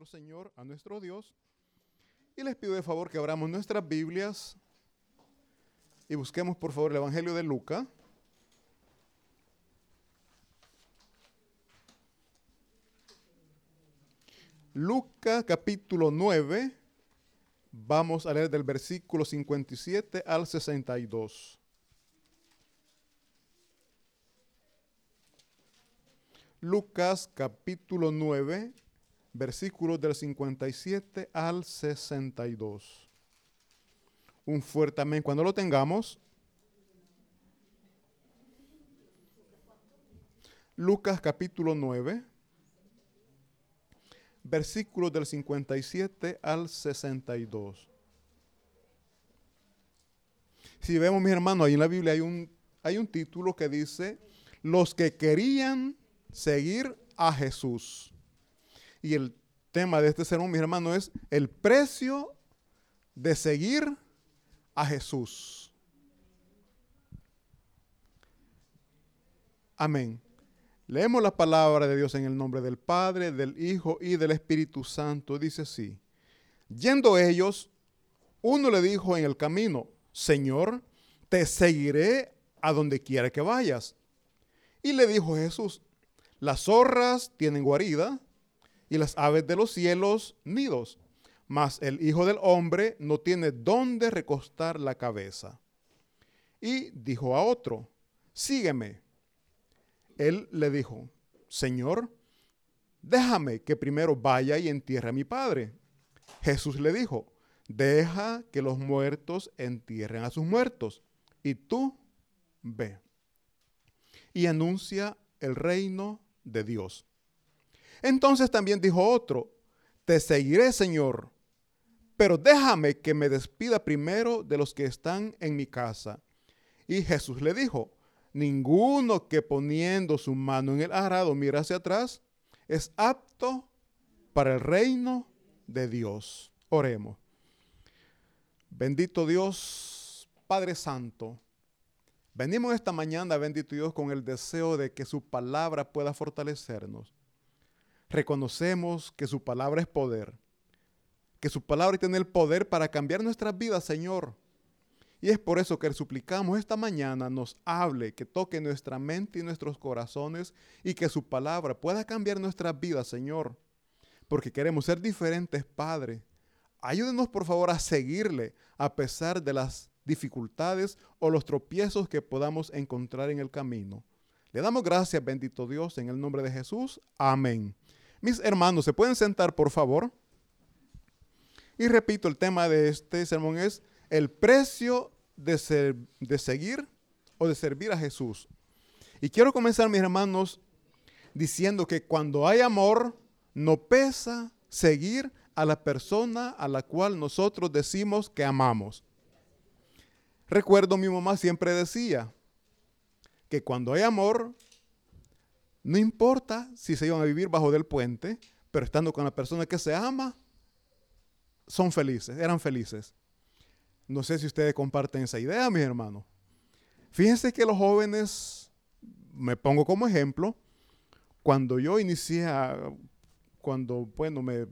nuestro Señor, a nuestro Dios. Y les pido de favor que abramos nuestras Biblias y busquemos por favor el Evangelio de Lucas. Lucas capítulo 9, vamos a leer del versículo 57 al 62. Lucas capítulo 9, versículos del 57 al 62. Un fuerte amén cuando lo tengamos. Lucas capítulo 9, versículos del 57 al 62. Si vemos, mis hermanos, ahí en la Biblia hay un, hay un título que dice, los que querían seguir a Jesús. Y el tema de este sermón, mis hermanos, es el precio de seguir a Jesús. Amén. Leemos la palabra de Dios en el nombre del Padre, del Hijo y del Espíritu Santo. Dice así. Yendo ellos, uno le dijo en el camino, Señor, te seguiré a donde quiera que vayas. Y le dijo Jesús, las zorras tienen guarida y las aves de los cielos nidos, mas el Hijo del Hombre no tiene dónde recostar la cabeza. Y dijo a otro, sígueme. Él le dijo, Señor, déjame que primero vaya y entierre a mi padre. Jesús le dijo, deja que los muertos entierren a sus muertos, y tú ve. Y anuncia el reino de Dios. Entonces también dijo otro, te seguiré, Señor, pero déjame que me despida primero de los que están en mi casa. Y Jesús le dijo, ninguno que poniendo su mano en el arado mira hacia atrás es apto para el reino de Dios. Oremos. Bendito Dios, Padre Santo. Venimos esta mañana, bendito Dios, con el deseo de que su palabra pueda fortalecernos. Reconocemos que su palabra es poder, que su palabra tiene el poder para cambiar nuestras vidas, Señor. Y es por eso que le suplicamos esta mañana nos hable, que toque nuestra mente y nuestros corazones y que su palabra pueda cambiar nuestras vidas, Señor. Porque queremos ser diferentes, Padre. Ayúdenos, por favor, a seguirle a pesar de las dificultades o los tropiezos que podamos encontrar en el camino. Le damos gracias, bendito Dios, en el nombre de Jesús. Amén. Mis hermanos, ¿se pueden sentar, por favor? Y repito, el tema de este sermón es el precio de, de seguir o de servir a Jesús. Y quiero comenzar, mis hermanos, diciendo que cuando hay amor, no pesa seguir a la persona a la cual nosotros decimos que amamos. Recuerdo mi mamá siempre decía que cuando hay amor, no importa si se iban a vivir bajo del puente, pero estando con la persona que se ama, son felices, eran felices. No sé si ustedes comparten esa idea, mis hermanos. Fíjense que los jóvenes, me pongo como ejemplo, cuando yo inicié, cuando, bueno, me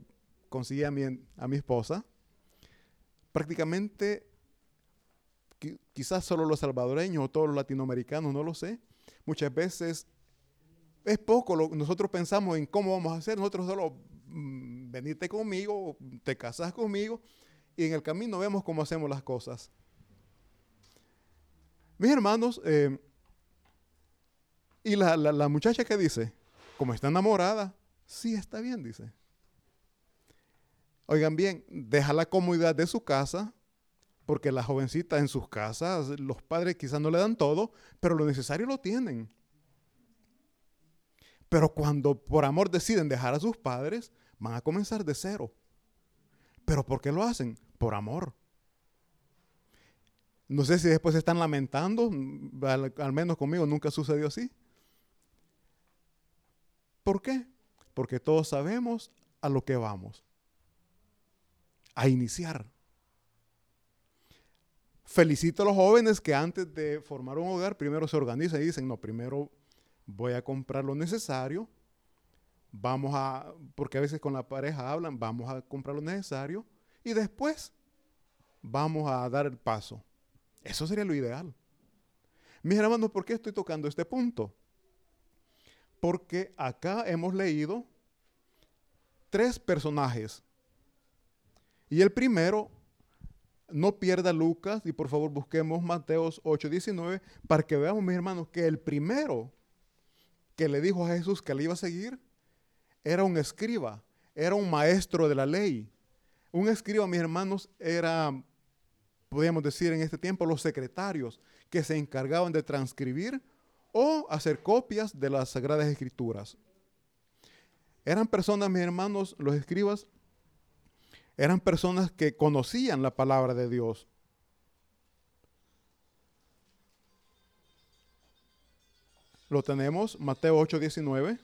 conseguí a mi, a mi esposa, prácticamente, quizás solo los salvadoreños o todos los latinoamericanos, no lo sé, muchas veces es poco, lo, nosotros pensamos en cómo vamos a hacer, nosotros solo mm, venirte conmigo, te casas conmigo, y en el camino vemos cómo hacemos las cosas. Mis hermanos, eh, y la, la, muchacha que dice, como está enamorada, sí está bien, dice. Oigan bien, deja la comodidad de su casa, porque la jovencita en sus casas, los padres quizás no le dan todo, pero lo necesario lo tienen. Pero cuando por amor deciden dejar a sus padres, van a comenzar de cero. ¿Pero por qué lo hacen? por amor. No sé si después se están lamentando, al, menos conmigo nunca sucedió así. ¿Por qué? Porque todos sabemos a lo que vamos. A iniciar. Felicito a los jóvenes que antes de formar un hogar primero se organizan y dicen, no, primero voy a comprar lo necesario vamos a, porque a veces con la pareja hablan, vamos a comprar lo necesario y después vamos a dar el paso. Eso sería lo ideal. Mis hermanos, ¿por qué estoy tocando este punto? Porque acá hemos leído tres personajes. Y el primero, no pierda Lucas y por favor busquemos Mateos 8:19 para que veamos, mis hermanos, que el primero que le dijo a Jesús que le iba a seguir era un escriba, era un maestro de la ley. Un escriba, mis hermanos, era, podríamos decir en este tiempo, los secretarios que se encargaban de transcribir o hacer copias de las Sagradas Escrituras. Eran personas, mis hermanos, los escribas, eran personas que conocían la palabra de Dios. Lo tenemos, Mateo 8, 19.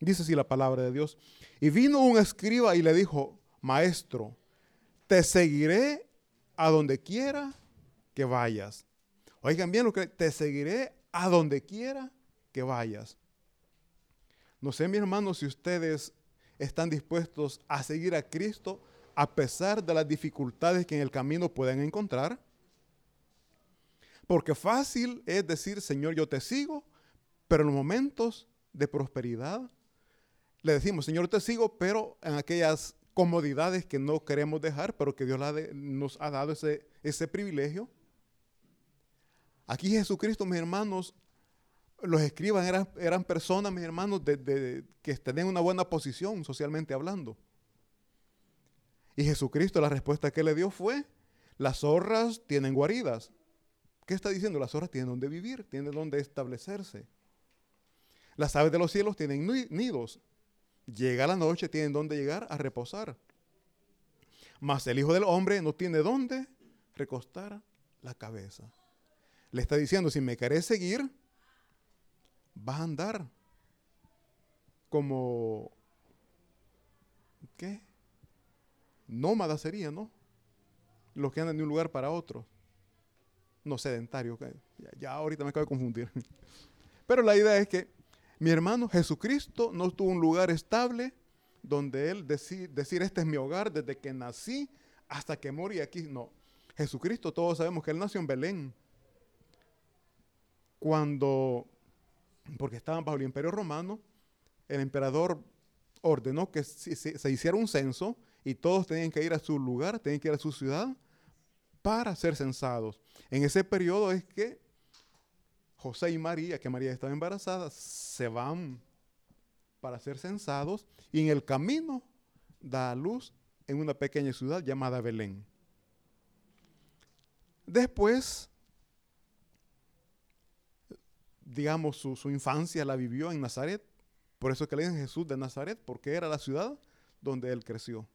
Dice así la palabra de Dios. Y vino un escriba y le dijo, maestro, te seguiré a donde quiera que vayas. Oigan bien lo que te seguiré a donde quiera que vayas. No sé, mi hermano, si ustedes están dispuestos a seguir a Cristo a pesar de las dificultades que en el camino pueden encontrar. Porque fácil es decir, Señor, yo te sigo, pero en los momentos de prosperidad le decimos, Señor, te sigo, pero en aquellas comodidades que no queremos dejar, pero que Dios nos ha dado ese, privilegio. Aquí Jesucristo, mis hermanos, los escriban eran, personas, mis hermanos, que tenían una buena posición socialmente hablando. Y Jesucristo, la respuesta que le dio fue, las zorras tienen guaridas. ¿Qué está diciendo? Las zorras tienen donde vivir, tienen donde establecerse. Las aves de los cielos tienen nidos. Llega la noche, tienen donde llegar a reposar. Mas el Hijo del Hombre no tiene dónde recostar la cabeza. Le está diciendo, si me querés seguir, vas a andar como, ¿qué? Nómada sería, ¿no? Los que andan de un lugar para otro. No sedentario. Ya, ahorita me acabo de confundir. Pero la idea es que mi hermano, Jesucristo no tuvo un lugar estable donde él decir, decir, este es mi hogar desde que nací hasta que morí aquí. No, Jesucristo todos sabemos que él nació en Belén. Cuando, porque estaban bajo el imperio romano, el emperador ordenó que se, se hiciera un censo y todos tenían que ir a su lugar, tenían que ir a su ciudad para ser censados. En ese periodo es que José y María, que María estaba embarazada, se van para ser censados y en el camino da a luz en una pequeña ciudad llamada Belén. Después, digamos, su, infancia la vivió en Nazaret. Por eso que le dicen Jesús de Nazaret, porque era la ciudad donde él creció.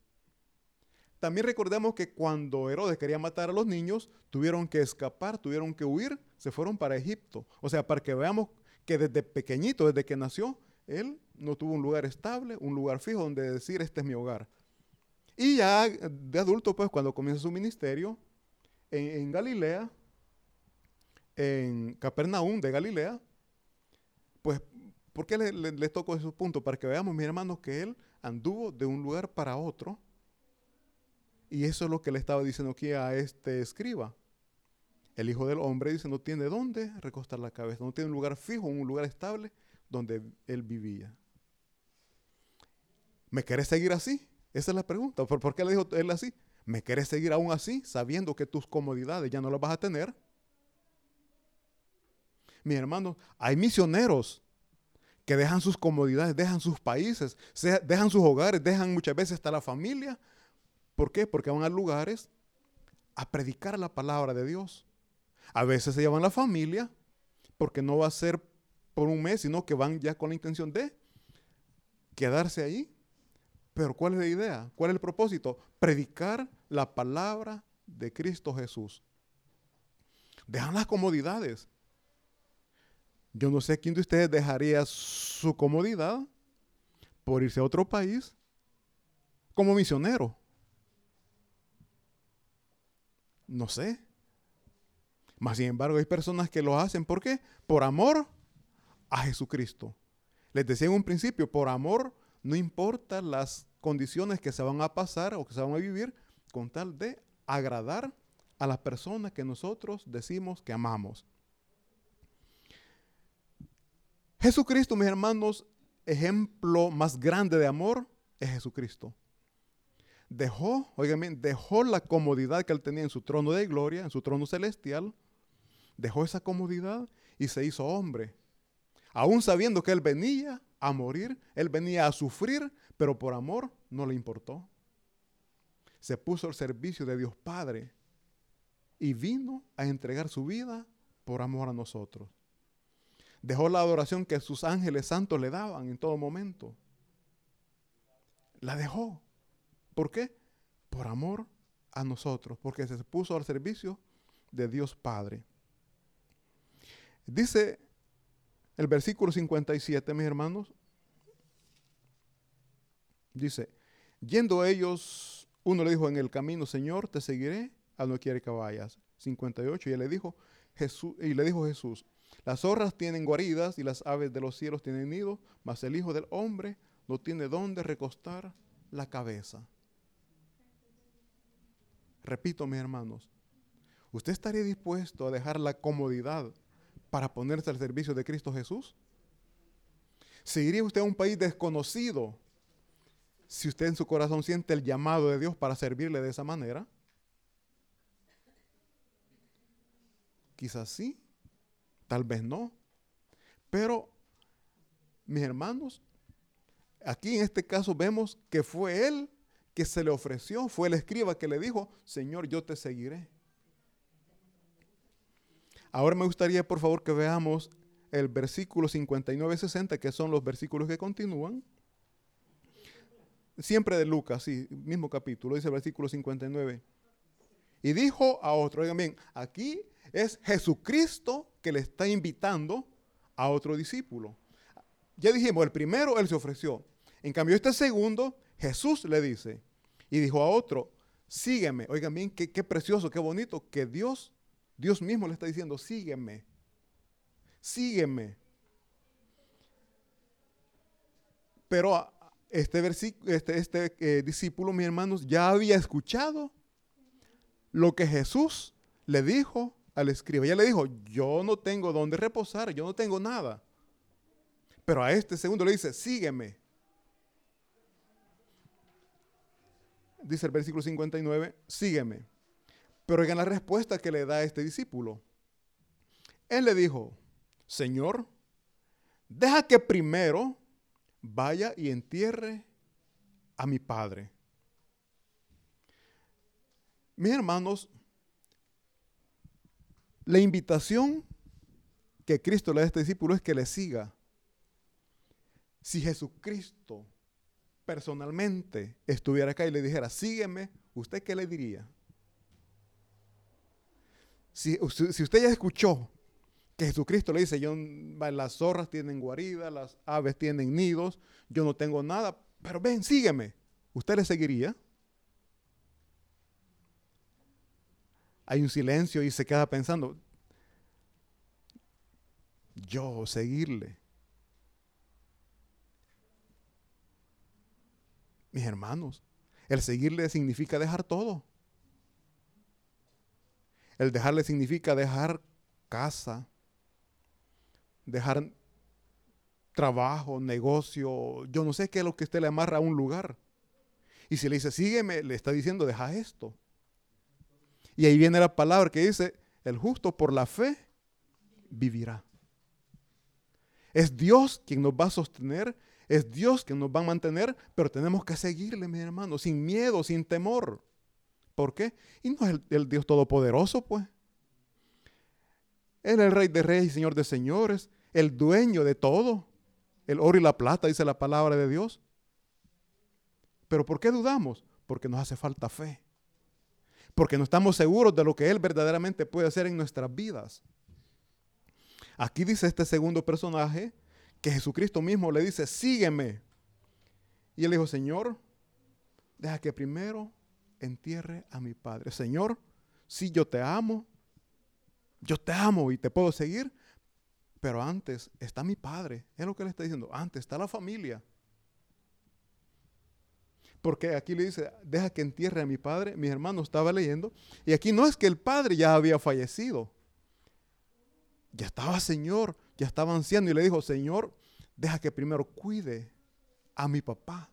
También recordemos que cuando Herodes quería matar a los niños, tuvieron que escapar, tuvieron que huir, se fueron para Egipto. O sea, para que veamos que desde pequeñito, desde que nació, él no tuvo un lugar estable, un lugar fijo donde decir, este es mi hogar. Y ya de adulto, pues cuando comienza su ministerio, en, Galilea, en Capernaum de Galilea, pues, ¿por qué le, le, le toco esos puntos? Para que veamos, mis hermanos, que él anduvo de un lugar para otro y eso es lo que le estaba diciendo aquí a este escriba. El Hijo del Hombre dice, no tiene dónde recostar la cabeza, no tiene un lugar fijo, un lugar estable donde él vivía. ¿Me querés seguir así? Esa es la pregunta. ¿Por, qué le dijo él así? ¿Me querés seguir aún así, sabiendo que tus comodidades ya no las vas a tener? Mi hermano, hay misioneros que dejan sus comodidades, dejan sus países, dejan sus hogares, dejan muchas veces hasta la familia ¿Por qué? Porque van a lugares a predicar la palabra de Dios. A veces se llevan la familia, porque no va a ser por un mes, sino que van ya con la intención de quedarse ahí. Pero ¿cuál es la idea? ¿Cuál es el propósito? Predicar la palabra de Cristo Jesús. Dejan las comodidades. Yo no sé quién de ustedes dejaría su comodidad por irse a otro país como misionero. No sé. Mas sin embargo hay personas que lo hacen. ¿Por qué? Por amor a Jesucristo. Les decía en un principio, por amor, no importa las condiciones que se van a pasar o que se van a vivir, con tal de agradar a las personas que nosotros decimos que amamos. Jesucristo, mis hermanos, ejemplo más grande de amor es Jesucristo. Dejó, oigan dejó la comodidad que él tenía en su trono de gloria, en su trono celestial, dejó esa comodidad y se hizo hombre. Aún sabiendo que él venía a morir, él venía a sufrir, pero por amor no le importó. Se puso al servicio de Dios Padre y vino a entregar su vida por amor a nosotros. Dejó la adoración que sus ángeles santos le daban en todo momento. La dejó. ¿Por qué? Por amor a nosotros, porque se puso al servicio de Dios Padre. Dice el versículo 57, mis hermanos, dice, yendo ellos, uno le dijo en el camino, Señor, te seguiré a no quiere que vayas. 58, y le dijo, Jesús, y le dijo Jesús, las zorras tienen guaridas y las aves de los cielos tienen nido, mas el Hijo del Hombre no tiene dónde recostar la cabeza. Repito, mis hermanos, ¿usted estaría dispuesto a dejar la comodidad para ponerse al servicio de Cristo Jesús? ¿Seguiría usted a un país desconocido si usted en su corazón siente el llamado de Dios para servirle de esa manera? Quizás sí, tal vez no. Pero, mis hermanos, aquí en este caso vemos que fue él que se le ofreció, fue el escriba que le dijo, Señor, yo te seguiré. Ahora me gustaría, por favor, que veamos el versículo 59-60, que son los versículos que continúan. Siempre de Lucas, sí, mismo capítulo, dice el versículo 59. Y dijo a otro, oigan bien, aquí es Jesucristo que le está invitando a otro discípulo. Ya dijimos, el primero él se ofreció. En cambio, este segundo, Jesús le dice, y dijo a otro, sígueme. Oigan bien, qué, qué precioso, qué bonito, que Dios, Dios mismo le está diciendo, sígueme, sígueme. Pero este, este, este eh, discípulo, mis hermanos, ya había escuchado lo que Jesús le dijo al escriba. Ya le dijo, yo no tengo dónde reposar, yo no tengo nada. Pero a este segundo le dice, sígueme. Dice el versículo 59, sígueme. Pero oigan la respuesta que le da este discípulo. Él le dijo, Señor, deja que primero vaya y entierre a mi padre. Mis hermanos, la invitación que Cristo le da a este discípulo es que le siga. Si Jesucristo personalmente estuviera acá y le dijera, sígueme, ¿usted qué le diría? Si, usted ya escuchó que Jesucristo le dice, yo, las zorras tienen guarida, las aves tienen nidos, yo no tengo nada, pero ven, sígueme. ¿Usted le seguiría? hay un silencio y se queda pensando, yo seguirle. Mis hermanos, el seguirle significa dejar todo. El dejarle significa dejar casa, dejar trabajo, negocio, yo no sé qué es lo que usted le amarra a un lugar. Y si le dice, sígueme, le está diciendo, deja esto. Y ahí viene la palabra que dice, el justo por la fe vivirá. Es Dios quien nos va a sostener, es Dios quien nos va a mantener, pero tenemos que seguirle, mi hermano, sin miedo, sin temor. ¿Por qué? Y no es el, el Dios todopoderoso, pues. Él es el rey de reyes y señor de señores, el dueño de todo. El oro y la plata, dice la palabra de Dios. Pero ¿por qué dudamos? Porque nos hace falta fe porque no estamos seguros de lo que Él verdaderamente puede hacer en nuestras vidas. Aquí dice este segundo personaje que Jesucristo mismo le dice, sígueme. Y él dijo, Señor, deja que primero entierre a mi padre. Señor, si yo te amo, yo te amo y te puedo seguir, Pero antes está mi padre. Es lo que le está diciendo. Antes está la familia. Porque aquí le dice, deja que entierre a mi padre. Mi hermano estaba leyendo. Y aquí no es que el padre ya había fallecido. Ya estaba Señor, ya estaba anciano. Y le dijo, Señor, deja que primero cuide a mi papá.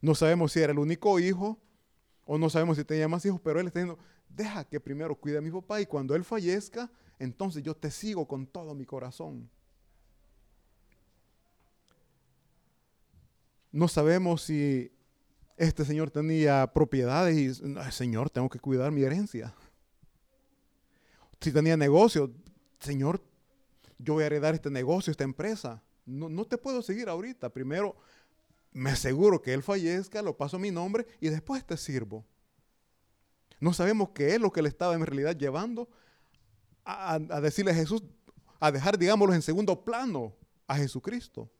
No sabemos si era el único hijo o no sabemos si tenía más hijos, pero él está diciendo, deja que primero cuide a mi papá y cuando él fallezca, entonces yo te sigo con todo mi corazón. No sabemos si este señor tenía propiedades y, señor, tengo que cuidar mi herencia. Si tenía negocio, señor, yo voy a heredar este negocio, esta empresa. No, no te puedo seguir ahorita. Primero me aseguro que él fallezca, lo paso a mi nombre y después te sirvo. No sabemos qué es lo que le estaba en realidad llevando a, decirle a Jesús, a dejar, digámoslo, en segundo plano a Jesucristo.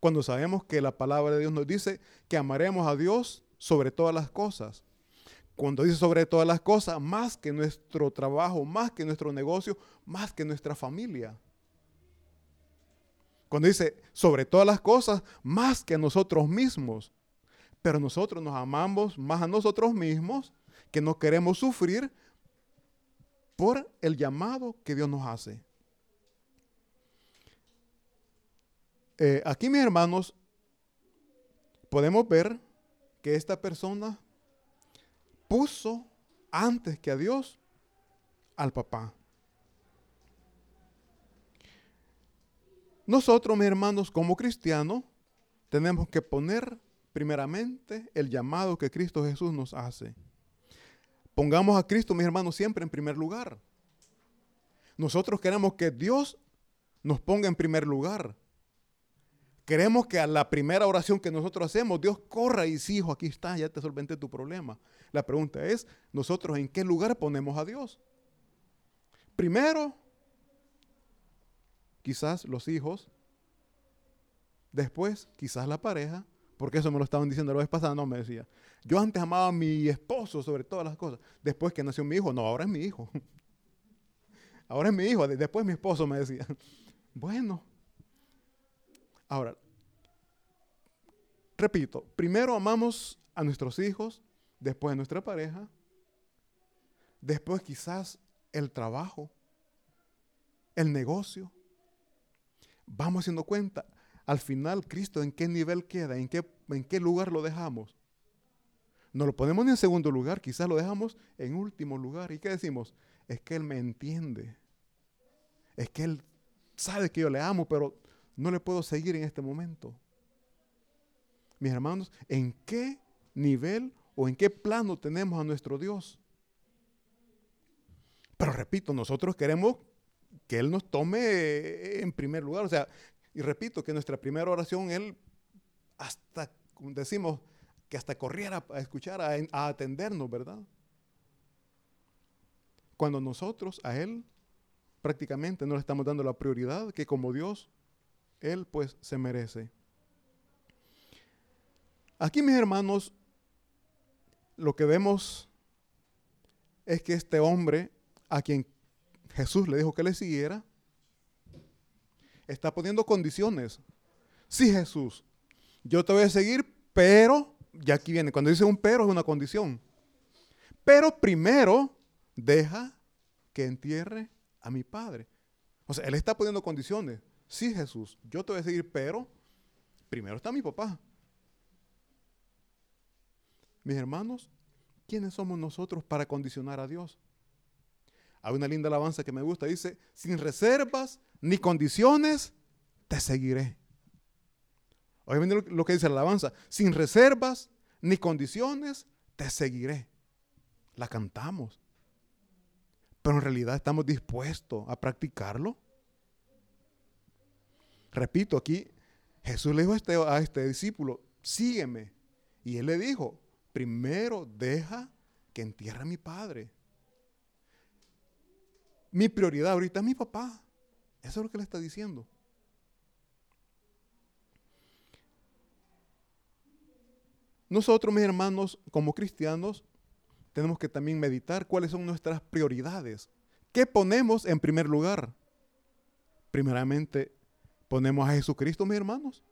Cuando sabemos que la palabra de Dios nos dice que amaremos a Dios sobre todas las cosas. Cuando dice sobre todas las cosas, más que nuestro trabajo, más que nuestro negocio, más que nuestra familia. Cuando dice sobre todas las cosas, más que nosotros mismos. Pero nosotros nos amamos más a nosotros mismos, que no queremos sufrir por el llamado que Dios nos hace. Eh, aquí, mis hermanos, podemos ver que esta persona puso antes que a Dios al papá. Nosotros, mis hermanos, como cristianos, tenemos que poner primeramente el llamado que Cristo Jesús nos hace. Pongamos a Cristo, mis hermanos, siempre en primer lugar. Nosotros queremos que Dios nos ponga en primer lugar. Queremos que a la primera oración que nosotros hacemos, Dios corra y dice, hijo, aquí está, ya te solventé tu problema. La pregunta es, ¿nosotros en qué lugar ponemos a Dios? Primero, quizás los hijos, después quizás la pareja, porque eso me lo estaban diciendo la vez pasada, no me decía. Yo antes amaba a mi esposo sobre todas las cosas. Después que nació mi hijo, no, ahora es mi hijo. Ahora es mi hijo, después mi esposo me decía. Bueno, ahora, repito, primero amamos a nuestros hijos, después nuestra pareja, después quizás el trabajo, el negocio, vamos haciendo cuenta, al final Cristo en qué nivel queda, en qué, en qué lugar lo dejamos. No lo ponemos en segundo lugar, quizás lo dejamos en último lugar. ¿Y qué decimos? Es que Él me entiende. Es que Él sabe que yo le amo, pero no le puedo seguir en este momento. Mis hermanos, ¿en qué nivel o en qué plano tenemos a nuestro Dios? Pero repito, nosotros queremos que Él nos tome en primer lugar. O sea, y repito que nuestra primera oración, Él hasta, decimos, que hasta corriera a escuchar, a, atendernos, ¿verdad? Cuando nosotros a Él prácticamente no le estamos dando la prioridad que como Dios, Él pues se merece. Aquí, mis hermanos, lo que vemos es que este hombre a quien Jesús le dijo que le siguiera, está poniendo condiciones. Sí, Jesús, yo te voy a seguir, pero, ya aquí viene, cuando dice un pero es una condición. Pero primero deja que entierre a mi padre. O sea, él está poniendo condiciones. Sí, Jesús, yo te voy a seguir, pero primero está mi papá. Mis hermanos, ¿quiénes somos nosotros para condicionar a Dios? Hay una linda alabanza que me gusta. Dice, sin reservas ni condiciones, te seguiré. Oye, lo que dice la alabanza. Sin reservas ni condiciones, te seguiré. La cantamos. Pero en realidad estamos dispuestos a practicarlo. Repito, aquí Jesús le dijo a este, a este discípulo, sígueme. Y él le dijo, primero deja que entierre a mi padre. Mi prioridad ahorita es mi papá. Eso es lo que le está diciendo. Nosotros, mis hermanos, como cristianos, tenemos que también meditar cuáles son nuestras prioridades. ¿Qué ponemos en primer lugar? Primeramente, ponemos a Jesucristo, mis hermanos.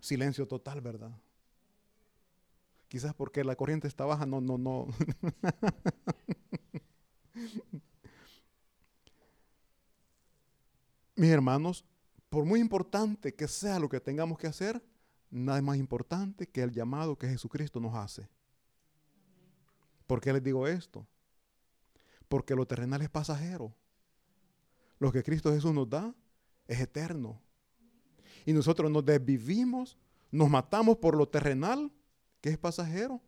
Silencio total, ¿verdad? Quizás porque la corriente está baja, no, no, no. Mis hermanos, por muy importante que sea lo que tengamos que hacer, nada es más importante que el llamado que Jesucristo nos hace. ¿Por qué les digo esto? Porque lo terrenal es pasajero. Lo que Cristo Jesús nos da es eterno. Y nosotros nos desvivimos, nos matamos por lo terrenal, que es pasajero,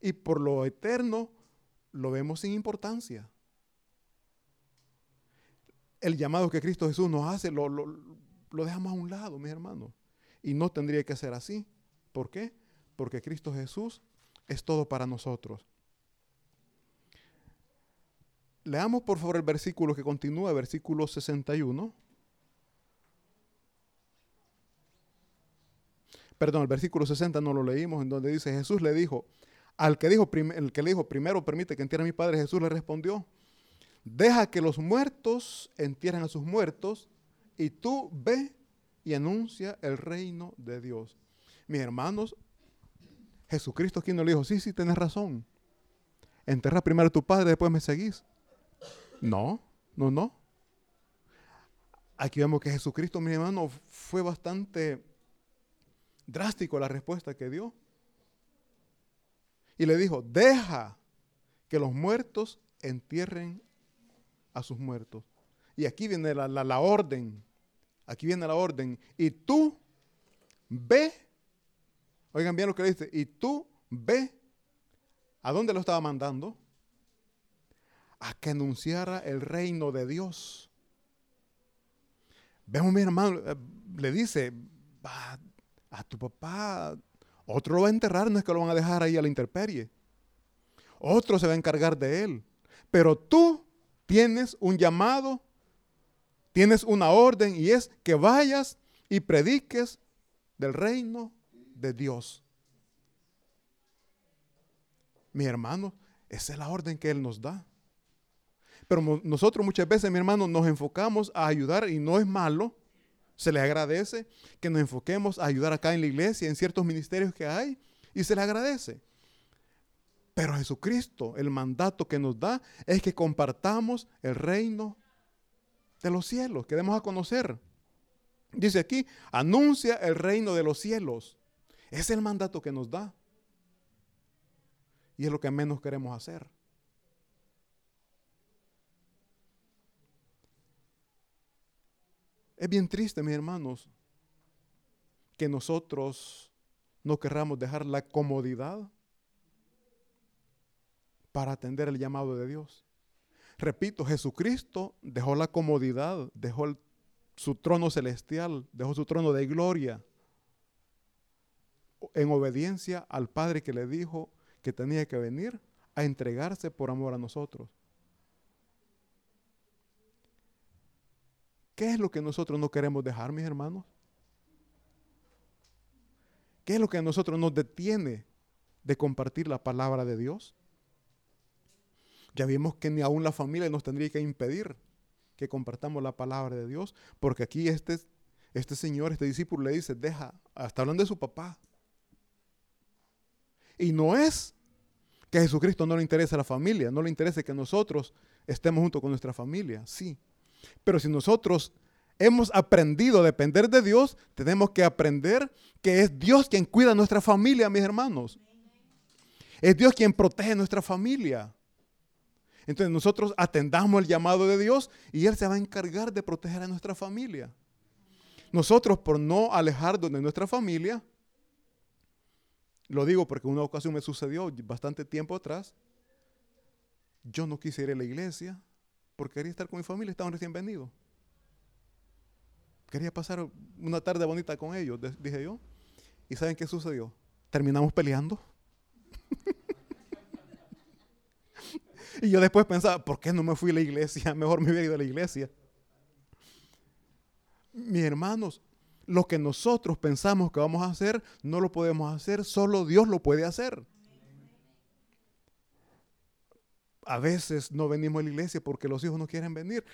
y por lo eterno lo vemos sin importancia el llamado que Cristo Jesús nos hace lo, lo, dejamos a un lado, mis hermanos. Y no tendría que ser así. ¿Por qué? Porque Cristo Jesús es todo para nosotros. Leamos por favor el versículo que continúa, versículo 61. Perdón, el versículo 60 no lo leímos, en donde dice, Jesús le dijo, al que dijo, el que le dijo, primero permite que entierre a mi padre, Jesús le respondió, Deja que los muertos entierren a sus muertos y tú ve y anuncia el reino de Dios. Mis hermanos, Jesucristo aquí nos dijo, sí, sí, tienes razón. Enterra primero a tu padre, después me seguís. No, no, no. Aquí vemos que Jesucristo, mi hermano, fue bastante drástico la respuesta que dio. Y le dijo, deja que los muertos entierren a sus muertos. Y aquí viene la, orden. Aquí viene la orden. Y tú ve. Oigan bien lo que dice. Y tú ve. ¿A dónde lo estaba mandando? A que anunciara el reino de Dios. Vemos, mi hermano, eh, le dice, a tu papá, otro lo va a enterrar, no es que lo van a dejar ahí a la intemperie. Otro se va a encargar de él. Pero tú tienes un llamado, tienes una orden y es que vayas y prediques del reino de Dios. Mi hermano, esa es la orden que Él nos da. Pero nosotros muchas veces, mi hermano, nos enfocamos a ayudar y no es malo. Se le agradece que nos enfoquemos a ayudar acá en la iglesia, en ciertos ministerios que hay, y se le agradece. Pero Jesucristo, el mandato que nos da es que compartamos el reino de los cielos, que demos a conocer. Dice aquí, anuncia el reino de los cielos. Es el mandato que nos da. Y es lo que menos queremos hacer. Es bien triste, mis hermanos, que nosotros no querramos dejar la comodidad para atender el llamado de Dios. Repito, Jesucristo dejó la comodidad, dejó su trono celestial, dejó su trono de gloria en obediencia al Padre que le dijo que tenía que venir a entregarse por amor a nosotros. ¿Qué es lo que nosotros no queremos dejar, mis hermanos? ¿Qué es lo que a nosotros nos detiene de compartir la palabra de Dios? Ya vimos que ni aún la familia nos tendría que impedir que compartamos la palabra de Dios, porque aquí este, este señor, este discípulo le dice, deja, hasta hablando de su papá. Y no es que a Jesucristo no le interese la familia, no le interese que nosotros estemos junto con nuestra familia, sí. Pero si nosotros hemos aprendido a depender de Dios, tenemos que aprender que es Dios quien cuida nuestra familia, mis hermanos. Es Dios quien protege nuestra familia. Entonces nosotros atendamos el llamado de Dios y Él se va a encargar de proteger a nuestra familia. Nosotros por no alejarnos de nuestra familia, lo digo porque una ocasión me sucedió bastante tiempo atrás, yo no quise ir a la iglesia porque quería estar con mi familia, estaban recién venidos. Quería pasar una tarde bonita con ellos, dije yo. ¿Y saben qué sucedió? Terminamos peleando. Y yo después pensaba, ¿por qué no me fui a la iglesia? Mejor me hubiera ido a la iglesia. Mis hermanos, lo que nosotros pensamos que vamos a hacer, no lo podemos hacer, solo Dios lo puede hacer. A veces no venimos a la iglesia porque los hijos no quieren venir.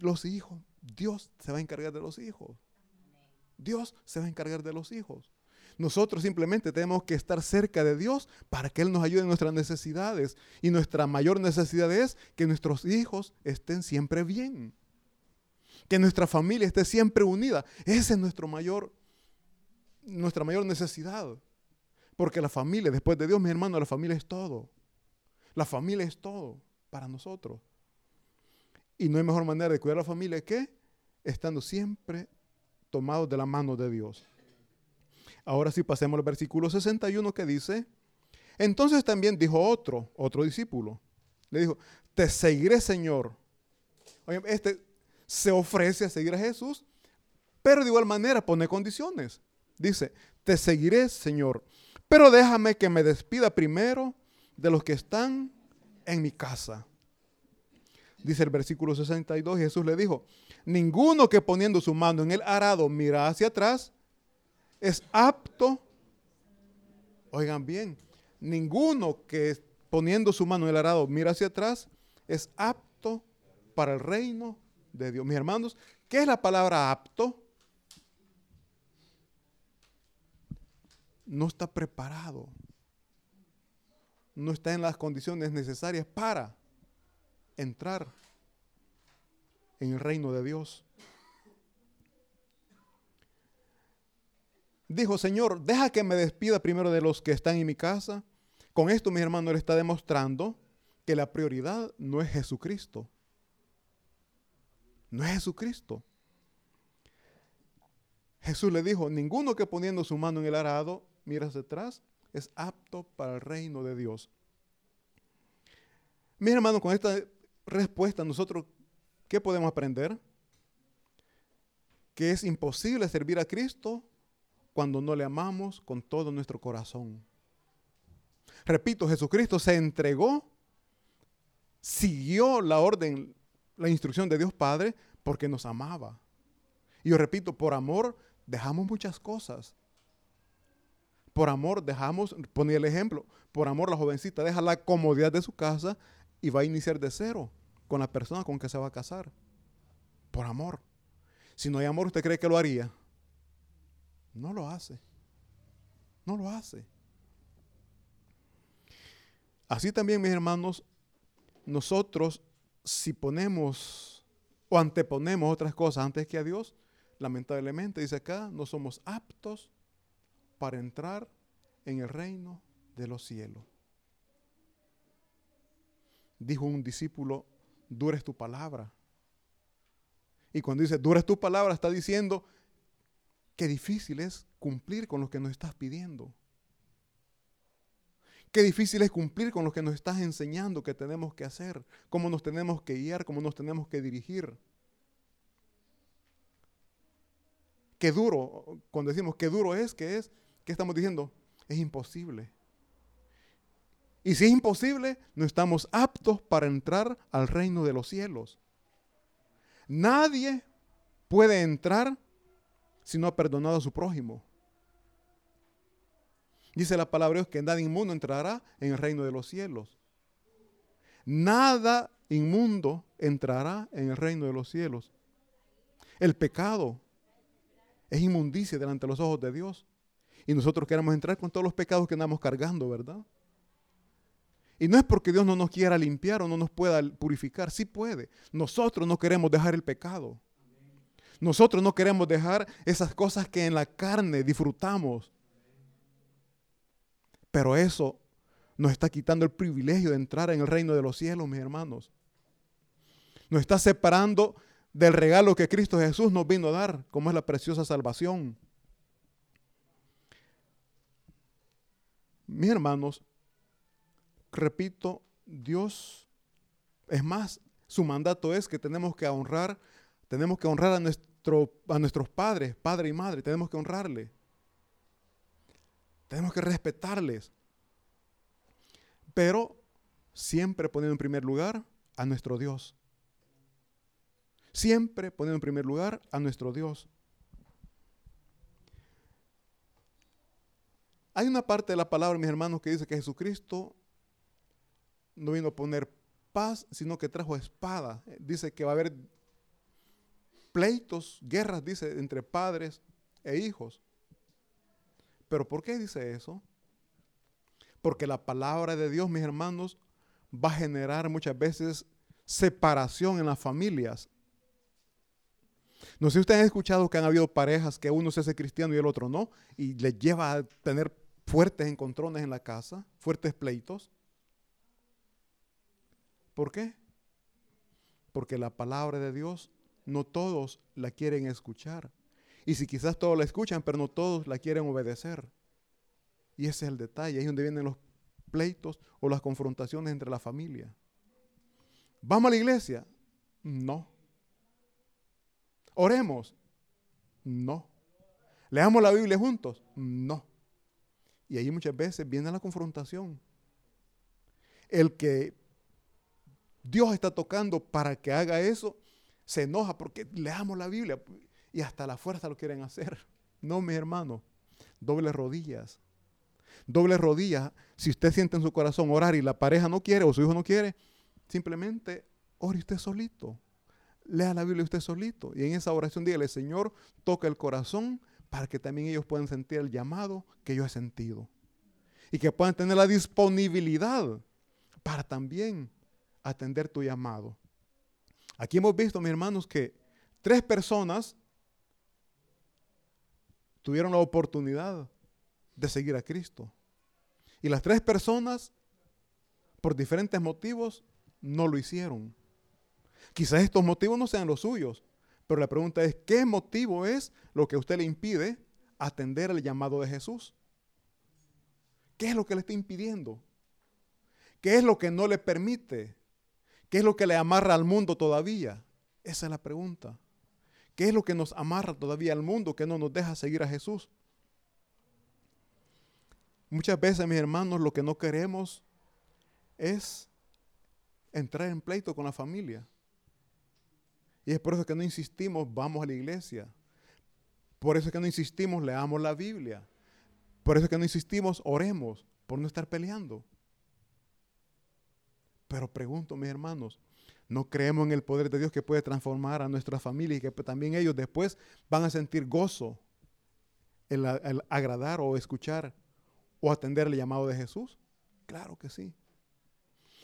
Los hijos, Dios se va a encargar de los hijos. Dios se va a encargar de los hijos. Nosotros simplemente tenemos que estar cerca de Dios para que Él nos ayude en nuestras necesidades. Y nuestra mayor necesidad es que nuestros hijos estén siempre bien. Que nuestra familia esté siempre unida. Esa es mayor, nuestra mayor necesidad. Porque la familia, después de Dios, mi hermano, la familia es todo. La familia es todo para nosotros. Y no hay mejor manera de cuidar a la familia que estando siempre tomados de la mano de Dios. Ahora sí pasemos al versículo 61 que dice, entonces también dijo otro, otro discípulo, le dijo, te seguiré Señor. Oye, este se ofrece a seguir a Jesús, pero de igual manera pone condiciones. Dice, te seguiré Señor, pero déjame que me despida primero de los que están en mi casa. Dice el versículo 62, Jesús le dijo, ninguno que poniendo su mano en el arado mira hacia atrás es apto, oigan bien, ninguno que poniendo su mano en el arado mira hacia atrás es apto para el reino de Dios. Mis hermanos, ¿qué es la palabra apto? No está preparado. No está en las condiciones necesarias para entrar en el reino de Dios. Dijo, Señor, deja que me despida primero de los que están en mi casa. Con esto, mi hermano, le está demostrando que la prioridad no es Jesucristo. No es Jesucristo. Jesús le dijo, ninguno que poniendo su mano en el arado mira hacia atrás es apto para el reino de Dios. Mi hermano, con esta respuesta nosotros, ¿qué podemos aprender? Que es imposible servir a Cristo cuando no le amamos con todo nuestro corazón. Repito, Jesucristo se entregó, siguió la orden, la instrucción de Dios Padre porque nos amaba. Y yo repito, por amor dejamos muchas cosas. Por amor dejamos, ponía el ejemplo, por amor la jovencita deja la comodidad de su casa y va a iniciar de cero con la persona con que se va a casar. Por amor. Si no hay amor, ¿usted cree que lo haría? No lo hace. No lo hace. Así también, mis hermanos, nosotros si ponemos o anteponemos otras cosas antes que a Dios, lamentablemente, dice acá, no somos aptos para entrar en el reino de los cielos. Dijo un discípulo dura es tu palabra. Y cuando dice dura es tu palabra, está diciendo que difícil es cumplir con lo que nos estás pidiendo. Qué difícil es cumplir con lo que nos estás enseñando que tenemos que hacer, cómo nos tenemos que guiar, cómo nos tenemos que dirigir. Qué duro, cuando decimos qué duro es, qué es, ¿qué estamos diciendo? Es imposible. Y si es imposible, no estamos aptos para entrar al reino de los cielos. Nadie puede entrar si no ha perdonado a su prójimo. Dice la palabra de Dios que nada inmundo entrará en el reino de los cielos. Nada inmundo entrará en el reino de los cielos. El pecado es inmundicia delante de los ojos de Dios. Y nosotros queremos entrar con todos los pecados que andamos cargando, ¿verdad? Y no es porque Dios no nos quiera limpiar o no nos pueda purificar, sí puede. Nosotros no queremos dejar el pecado. Nosotros no queremos dejar esas cosas que en la carne disfrutamos. Pero eso nos está quitando el privilegio de entrar en el reino de los cielos, mis hermanos. Nos está separando del regalo que Cristo Jesús nos vino a dar, como es la preciosa salvación. Mis hermanos, repito, Dios, es más, su mandato es que tenemos que honrar, tenemos que honrar a, nuestro, a nuestros padres, padre y madre, tenemos que honrarle. Tenemos que respetarles. Pero siempre poniendo en primer lugar a nuestro Dios. Siempre poniendo en primer lugar a nuestro Dios. Hay una parte de la palabra, mis hermanos, que dice que Jesucristo no vino a poner paz, sino que trajo espada. Dice que va a haber pleitos, guerras, dice, entre padres e hijos. ¿Pero por qué dice eso? Porque la palabra de Dios, mis hermanos, va a generar muchas veces separación en las familias. No sé si ustedes han escuchado que han habido parejas que uno se hace cristiano y el otro no, y les lleva a tener fuertes encontrones en la casa, fuertes pleitos. ¿Por qué? Porque la palabra de Dios no todos la quieren escuchar. Y si quizás todos la escuchan, pero no todos la quieren obedecer. Y ese es el detalle, ahí es donde vienen los pleitos o las confrontaciones entre la familia. ¿Vamos a la iglesia? No. Oremos. No. ¿Leamos la Biblia juntos? No. Y ahí muchas veces viene la confrontación. El que Dios está tocando para que haga eso, se enoja porque leamos la Biblia y hasta la fuerza lo quieren hacer. No, mi hermano, doble rodillas. Doble rodillas. Si usted siente en su corazón orar y la pareja no quiere o su hijo no quiere, simplemente ore usted solito. Lea la Biblia usted solito. Y en esa oración dígale, Señor, toca el corazón para que también ellos puedan sentir el llamado que yo he sentido. Y que puedan tener la disponibilidad para también atender tu llamado. Aquí hemos visto, mis hermanos, que tres personas tuvieron la oportunidad de seguir a Cristo. Y las tres personas, por diferentes motivos, no lo hicieron. Quizás estos motivos no sean los suyos, pero la pregunta es, ¿qué motivo es lo que a usted le impide atender el llamado de Jesús? ¿Qué es lo que le está impidiendo? ¿Qué es lo que no le permite? ¿Qué es lo que le amarra al mundo todavía? Esa es la pregunta. ¿Qué es lo que nos amarra todavía al mundo que no nos deja seguir a Jesús? Muchas veces, mis hermanos, lo que no queremos es entrar en pleito con la familia. Y es por eso que no insistimos, vamos a la iglesia. Por eso que no insistimos, leamos la Biblia. Por eso que no insistimos, oremos, por no estar peleando. Pero pregunto, mis hermanos, ¿no creemos en el poder de Dios que puede transformar a nuestra familia y que también ellos después van a sentir gozo en agradar o escuchar o atender el llamado de Jesús? Claro que sí.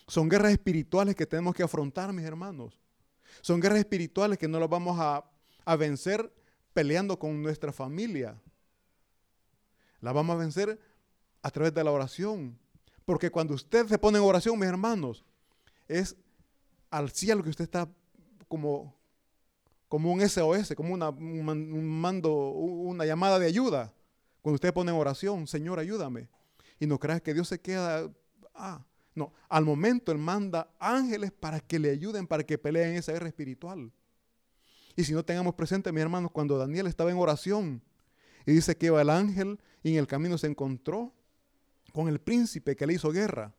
Son guerras espirituales que tenemos que afrontar, mis hermanos. Son guerras espirituales que no las vamos a, a vencer peleando con nuestra familia. Las vamos a vencer a través de la oración. Porque cuando usted se pone en oración, mis hermanos, es al cielo que usted está como, como un SOS, como un mando, una llamada de ayuda. Cuando usted pone en oración, Señor, ayúdame. Y no creas que Dios se queda, ah, no, al momento Él manda ángeles para que le ayuden, para que peleen esa guerra espiritual. Y si no tengamos presente, mis hermanos, cuando Daniel estaba en oración y dice que iba el ángel y en el camino se encontró con el príncipe que le hizo guerra.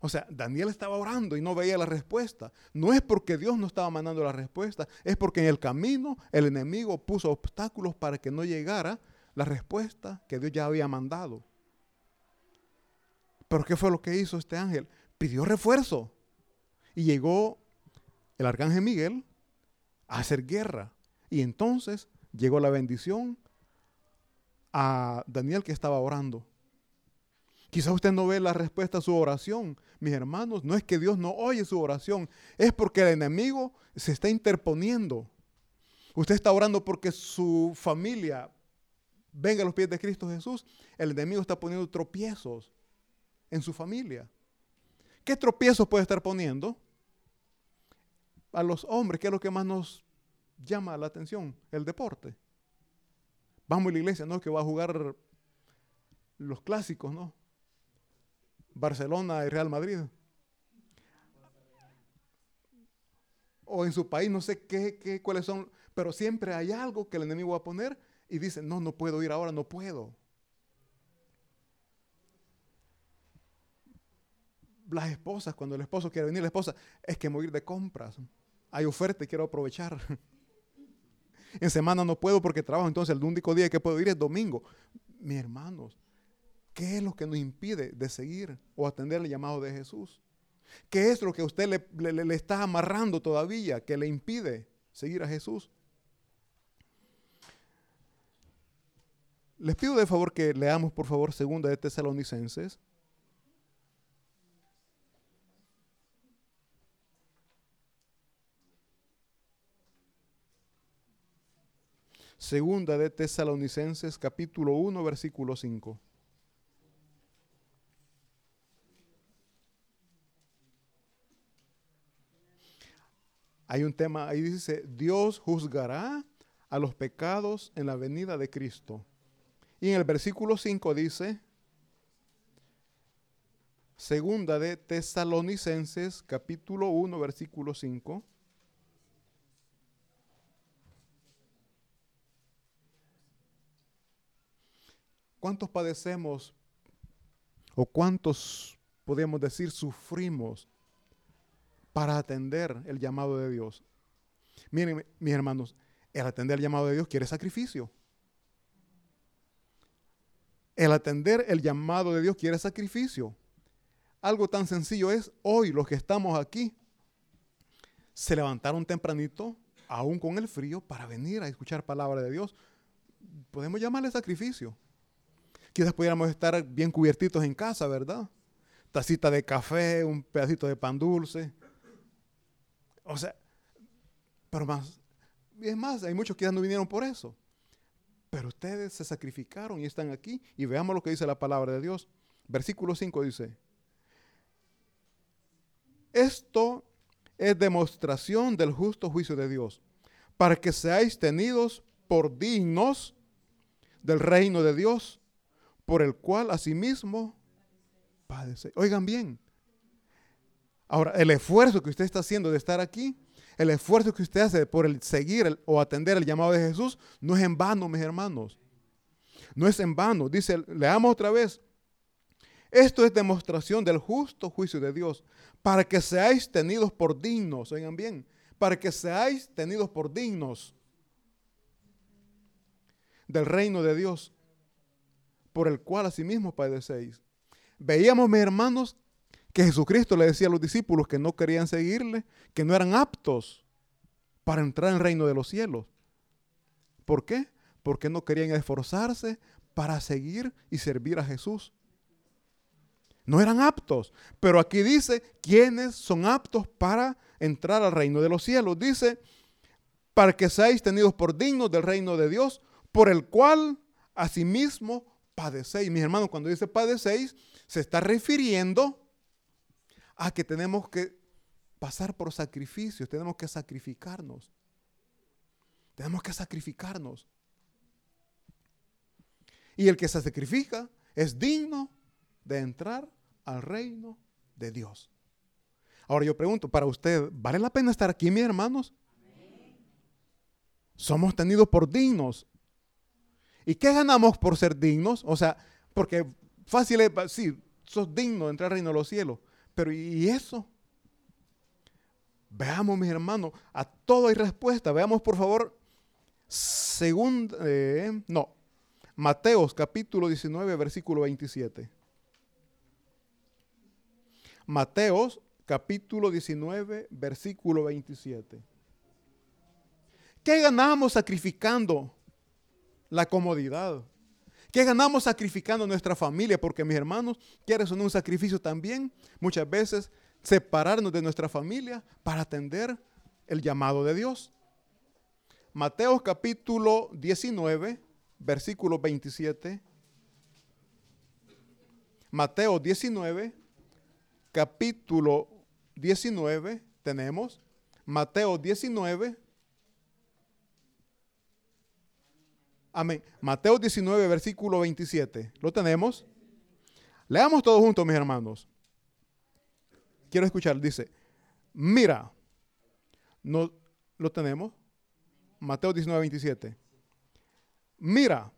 O sea, Daniel estaba orando y no veía la respuesta. No es porque Dios no estaba mandando la respuesta, es porque en el camino el enemigo puso obstáculos para que no llegara la respuesta que Dios ya había mandado. Pero ¿qué fue lo que hizo este ángel? Pidió refuerzo. Y llegó el arcángel Miguel a hacer guerra. Y entonces llegó la bendición a Daniel que estaba orando. Quizá usted no ve la respuesta a su oración. Mis hermanos, no es que Dios no oye su oración, es porque el enemigo se está interponiendo. Usted está orando porque su familia venga a los pies de Cristo Jesús. El enemigo está poniendo tropiezos en su familia. ¿Qué tropiezos puede estar poniendo? A los hombres, ¿qué es lo que más nos llama la atención? El deporte. Vamos a la iglesia, ¿no? Que va a jugar los clásicos, ¿no? Barcelona y Real Madrid. O en su país, no sé qué, qué, cuáles son, pero siempre hay algo que el enemigo va a poner y dice, no, no puedo ir ahora, no puedo. Las esposas, cuando el esposo quiere venir, la esposa, es que voy a ir de compras. Hay oferta y quiero aprovechar. en semana no puedo porque trabajo, entonces el único día que puedo ir es domingo. Mis hermanos, ¿qué es lo que nos impide de seguir o atender el llamado de Jesús? ¿Qué es lo que usted le, le, le está amarrando todavía que le impide seguir a Jesús? Les pido de favor que leamos, por favor, segunda de Tesalonicenses. Segunda de Tesalonicenses, capítulo 1, versículo 5. Hay un tema, ahí dice, Dios juzgará a los pecados en la venida de Cristo. Y en el versículo 5 dice, segunda de Tesalonicenses, capítulo 1, versículo 5. ¿Cuántos padecemos o cuántos, podemos decir, sufrimos para atender el llamado de Dios? Miren, mis hermanos, el atender el llamado de Dios quiere sacrificio. El atender el llamado de Dios quiere sacrificio. Algo tan sencillo es, hoy los que estamos aquí, se levantaron tempranito, aún con el frío, para venir a escuchar palabra de Dios. Podemos llamarle sacrificio. Quizás pudiéramos estar bien cubiertitos en casa, ¿verdad? Tacita de café, un pedacito de pan dulce. O sea, pero más, es más, hay muchos que ya no vinieron por eso. Pero ustedes se sacrificaron y están aquí. Y veamos lo que dice la palabra de Dios. Versículo 5 dice, esto es demostración del justo juicio de Dios, para que seáis tenidos por dignos del reino de Dios, por el cual asimismo padece. Oigan bien. Ahora, el esfuerzo que usted está haciendo de estar aquí, el esfuerzo que usted hace por el seguir o atender el llamado de Jesús, no es en vano, mis hermanos. No es en vano. Dice, leamos otra vez. Esto es demostración del justo juicio de Dios, para que seáis tenidos por dignos, oigan bien, para que seáis tenidos por dignos del reino de Dios, por el cual asimismo padecéis. Veíamos, mis hermanos, que Jesucristo le decía a los discípulos que no querían seguirle, que no eran aptos para entrar en el reino de los cielos. ¿Por qué? Porque no querían esforzarse para seguir y servir a Jesús. No eran aptos. Pero aquí dice, ¿quiénes son aptos para entrar al reino de los cielos? Dice, para que seáis tenidos por dignos del reino de Dios, por el cual asimismo padecéis. Mis hermanos, cuando dice padecéis, se está refiriendo a que tenemos que pasar por sacrificios, tenemos que sacrificarnos. Tenemos que sacrificarnos. Y el que se sacrifica es digno de entrar al reino de Dios. Ahora yo pregunto, para usted, ¿vale la pena estar aquí, mis hermanos? Somos tenidos por dignos ¿Y qué ganamos por ser dignos? O sea, porque fácil es, sí, sos digno de entrar al reino de los cielos. Pero ¿y eso? Veamos, mis hermanos, a todo hay respuesta. Veamos, por favor, segundo, eh, no, Mateos capítulo 19, versículo 27. Mateos capítulo 19, versículo 27. ¿Qué ganamos sacrificando la comodidad. ¿Qué ganamos sacrificando nuestra familia? Porque mis hermanos, ¿quieres un sacrificio también? Muchas veces separarnos de nuestra familia para atender el llamado de Dios. Mateo capítulo 19, versículo 27. Mateo 19, capítulo 19, tenemos. Mateo 19, Amén. Mateo 19, versículo 27. ¿Lo tenemos? Leamos todos juntos, mis hermanos. Quiero escuchar. Dice, mira, no, ¿lo tenemos? Mateo 19, 27. Mira.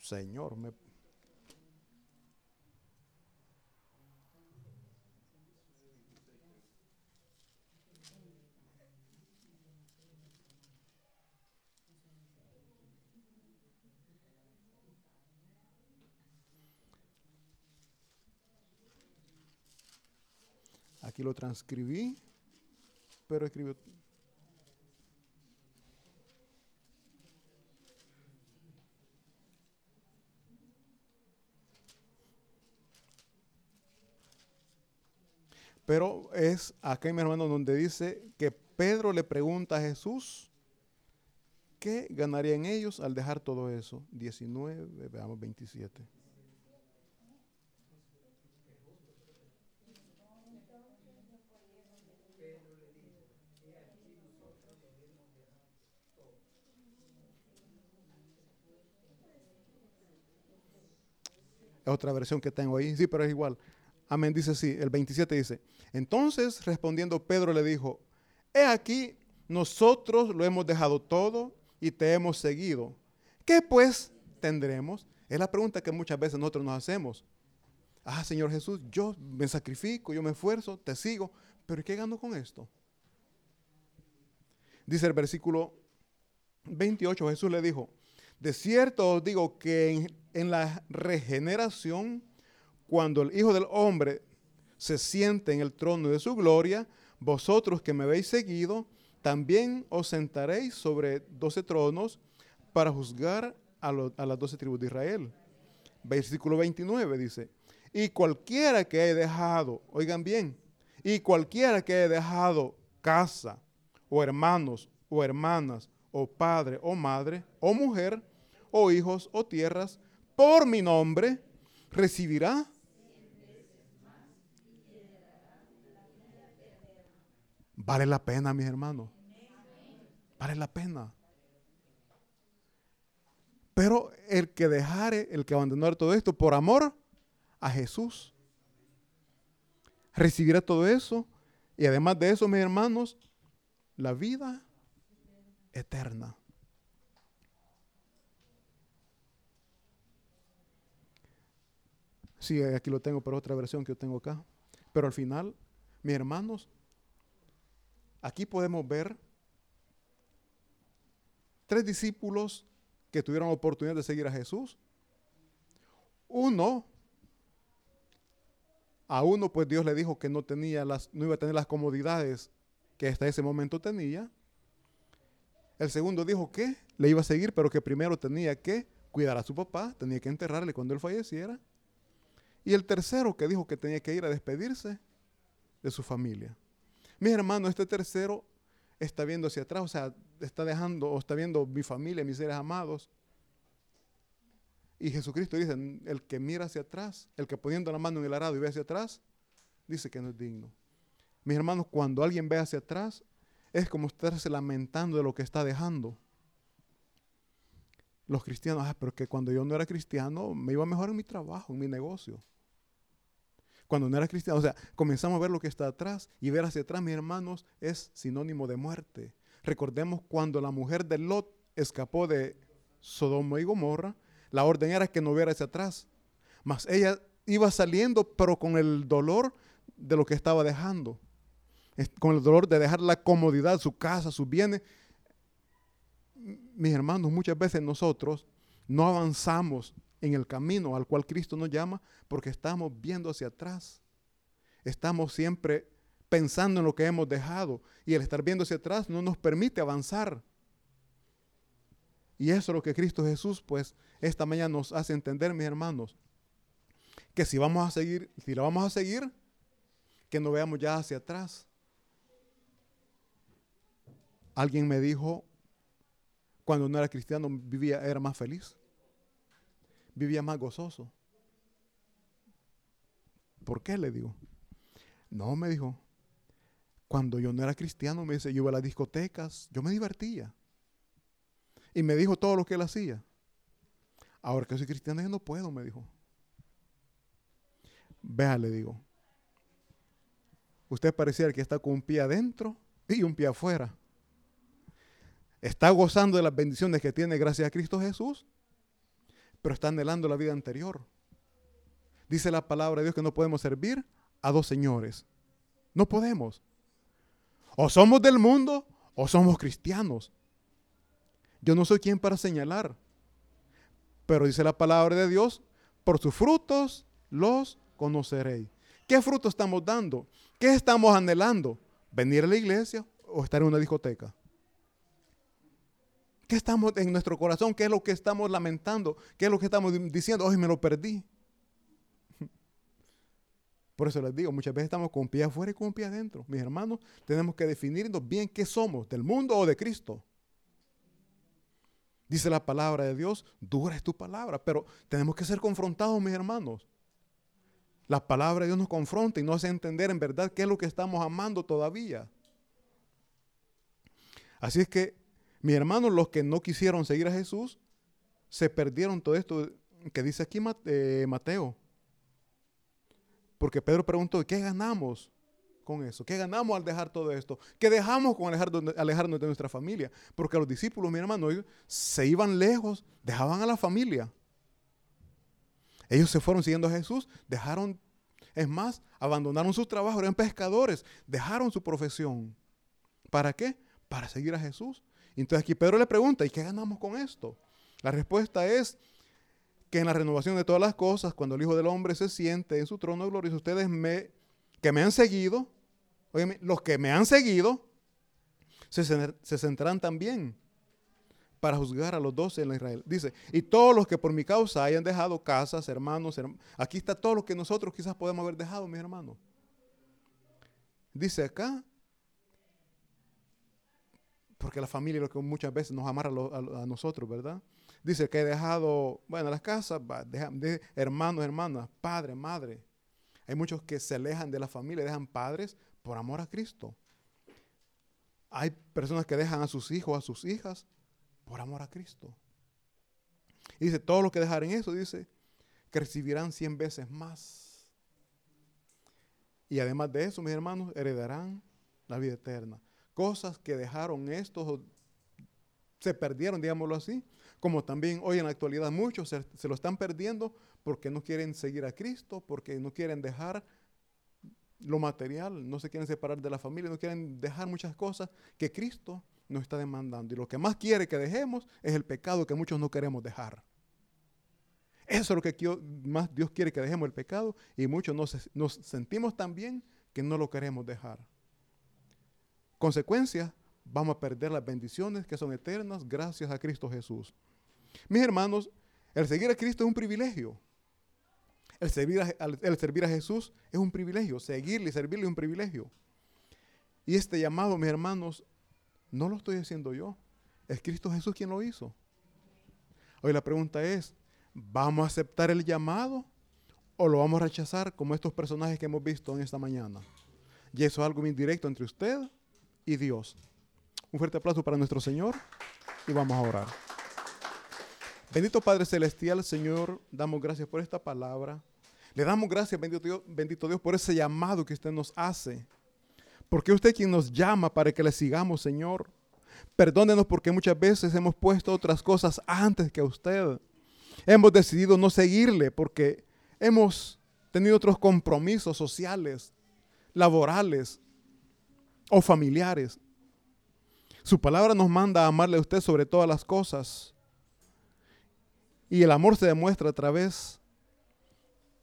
Señor, me Aquí lo transcribí, pero escribió. Pero es acá, mi hermano, donde dice que Pedro le pregunta a Jesús qué ganarían ellos al dejar todo eso. 19, veamos 27. Es otra versión que tengo ahí, sí, pero es igual. Amén, dice así, el 27 dice, entonces respondiendo Pedro le dijo, he aquí, nosotros lo hemos dejado todo y te hemos seguido. ¿Qué pues tendremos? Es la pregunta que muchas veces nosotros nos hacemos. Ah, Señor Jesús, yo me sacrifico, yo me esfuerzo, te sigo, pero ¿qué gano con esto? Dice el versículo 28, Jesús le dijo, de cierto os digo que en, la regeneración, cuando el Hijo del Hombre se siente en el trono de su gloria, vosotros que me habéis seguido, también os sentaréis sobre doce tronos para juzgar a, a las doce tribus de Israel. Versículo 29 dice, y cualquiera que haya dejado, oigan bien, y cualquiera que haya dejado casa, o hermanos, o hermanas, o padre, o madre, o mujer, o hijos, o tierras, por mi nombre, recibirá Vale la pena, mis hermanos. Vale la pena. Pero el que dejare, el que abandonara todo esto por amor a Jesús, recibirá todo eso. Y además de eso, mis hermanos, la vida eterna. Sí, aquí lo tengo, pero otra versión que yo tengo acá. Pero al final, mis hermanos, Aquí podemos ver tres discípulos que tuvieron la oportunidad de seguir a Jesús. Uno, a uno pues Dios le dijo que no, tenía no iba a tener las comodidades que hasta ese momento tenía. El segundo dijo que le iba a seguir, pero que primero tenía que cuidar a su papá, tenía que enterrarle cuando él falleciera. Y el tercero que dijo que tenía que ir a despedirse de su familia. Mis hermanos, este tercero está viendo hacia atrás, o sea, está dejando o está viendo mi familia, mis seres amados. Y Jesucristo dice, el que mira hacia atrás, el que poniendo la mano en el arado y ve hacia atrás, dice que no es digno. Mis hermanos, cuando alguien ve hacia atrás, es como estarse lamentando de lo que está dejando. Los cristianos, ah, pero que cuando yo no era cristiano me iba mejor en mi trabajo, en mi negocio cuando no era cristiano. O sea, comenzamos a ver lo que está atrás y ver hacia atrás, mis hermanos, es sinónimo de muerte. Recordemos cuando la mujer de Lot escapó de Sodoma y Gomorra, la orden era que no viera hacia atrás. Mas ella iba saliendo, pero con el dolor de lo que estaba dejando. Con el dolor de dejar la comodidad, su casa, sus bienes. Mis hermanos, muchas veces nosotros no avanzamos en el camino al cual Cristo nos llama porque estamos viendo hacia atrás. Estamos siempre pensando en lo que hemos dejado y el estar viendo hacia atrás no nos permite avanzar. Y eso es lo que Cristo Jesús, pues, esta mañana nos hace entender, mis hermanos, que si vamos a seguir, si la vamos a seguir, que no veamos ya hacia atrás. Alguien me dijo, cuando no era cristiano, vivía, era más feliz vivía más gozoso. ¿Por qué? Le digo. No, me dijo. Cuando yo no era cristiano, me dice, yo iba a las discotecas, yo me divertía. Y me dijo todo lo que él hacía. Ahora que soy cristiano, yo no puedo, me dijo. Vea, le digo. Usted pareciera que está con un pie adentro y un pie afuera. Está gozando de las bendiciones que tiene gracias a Cristo Jesús, pero está anhelando la vida anterior. Dice la palabra de Dios que no podemos servir a dos señores. No podemos. O somos del mundo o somos cristianos. Yo no soy quien para señalar. Pero dice la palabra de Dios, por sus frutos los conoceréis. ¿Qué fruto estamos dando? ¿Qué estamos anhelando? ¿Venir a la iglesia o estar en una discoteca? ¿Qué estamos en nuestro corazón? ¿Qué es lo que estamos lamentando? ¿Qué es lo que estamos diciendo? Hoy me lo perdí. Por eso les digo, muchas veces estamos con pie afuera y con pie adentro. Mis hermanos, tenemos que definirnos bien qué somos, del mundo o de Cristo. Dice la palabra de Dios, dura es tu palabra, pero tenemos que ser confrontados, mis hermanos. La palabra de Dios nos confronta y nos hace entender en verdad qué es lo que estamos amando todavía. Así es que, mis hermanos, los que no quisieron seguir a Jesús, se perdieron todo esto que dice aquí eh, Mateo. Porque Pedro preguntó, ¿qué ganamos con eso? ¿Qué ganamos al dejar todo esto? ¿Qué dejamos con alejarnos de nuestra familia? Porque los discípulos, mi hermano, se iban lejos, dejaban a la familia. Ellos se fueron siguiendo a Jesús, dejaron, es más, abandonaron sus trabajos, eran pescadores, dejaron su profesión. ¿Para qué? Para seguir a Jesús. Entonces aquí Pedro le pregunta, ¿y qué ganamos con esto? La respuesta es, que en la renovación de todas las cosas, cuando el Hijo del Hombre se siente en su trono de gloria, ustedes me, que me han seguido, los que me han seguido, se, se sentarán también para juzgar a los doce en Israel. Dice, y todos los que por mi causa hayan dejado casas, hermanos, aquí está todo lo que nosotros quizás podemos haber dejado, mis hermanos. Dice acá, porque la familia es lo que muchas veces nos amarra a nosotros, ¿verdad? Dice que he dejado, bueno, las casas, hermanos, hermanas, padre, madre. Hay muchos que se alejan de la familia, dejan padres por amor a Cristo. Hay personas que dejan a sus hijos, a sus hijas, por amor a Cristo. Dice, todos los que dejaren eso, dice, que recibirán cien veces más. Y además de eso, mis hermanos, heredarán la vida eterna. Cosas que dejaron estos, se perdieron, digámoslo así, como también hoy en la actualidad muchos se, lo están perdiendo porque no quieren seguir a Cristo, porque no quieren dejar lo material, no se quieren separar de la familia, no quieren dejar muchas cosas que Cristo nos está demandando. Y lo que más quiere que dejemos es el pecado que muchos no queremos dejar. Eso es lo que más Dios quiere que dejemos el pecado y muchos nos, nos sentimos tan bien que no lo queremos dejar. Consecuencia, vamos a perder las bendiciones que son eternas gracias a Cristo Jesús. Mis hermanos, el seguir a Cristo es un privilegio. El servir a, el servir a Jesús es un privilegio. Seguirle y servirle es un privilegio. Y este llamado, mis hermanos, no lo estoy haciendo yo. Es Cristo Jesús quien lo hizo. Hoy la pregunta es, ¿vamos a aceptar el llamado o lo vamos a rechazar como estos personajes que hemos visto en esta mañana? Y eso es algo bien directo entre usted y Dios. Un fuerte aplauso para nuestro Señor y vamos a orar. Bendito Padre Celestial, Señor, damos gracias por esta palabra. Le damos gracias, bendito Dios, bendito Dios, por ese llamado que usted nos hace. Porque usted quien nos llama para que le sigamos, Señor. Perdónenos porque muchas veces hemos puesto otras cosas antes que a usted. Hemos decidido no seguirle porque hemos tenido otros compromisos sociales, laborales o familiares. Su palabra nos manda a amarle a usted sobre todas las cosas y el amor se demuestra a través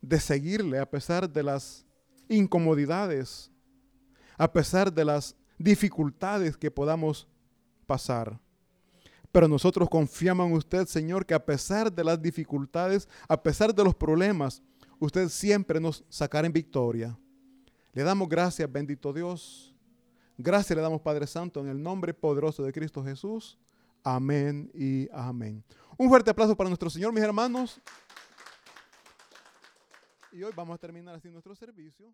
de seguirle a pesar de las incomodidades, a pesar de las dificultades que podamos pasar. Pero nosotros confiamos en usted, Señor, que a pesar de las dificultades, a pesar de los problemas, usted siempre nos sacará en victoria. Le damos gracias, bendito Dios. Gracias le damos, Padre Santo, en el nombre poderoso de Cristo Jesús. Amén y amén. Un fuerte aplauso para nuestro Señor, mis hermanos. Y hoy vamos a terminar así nuestro servicio.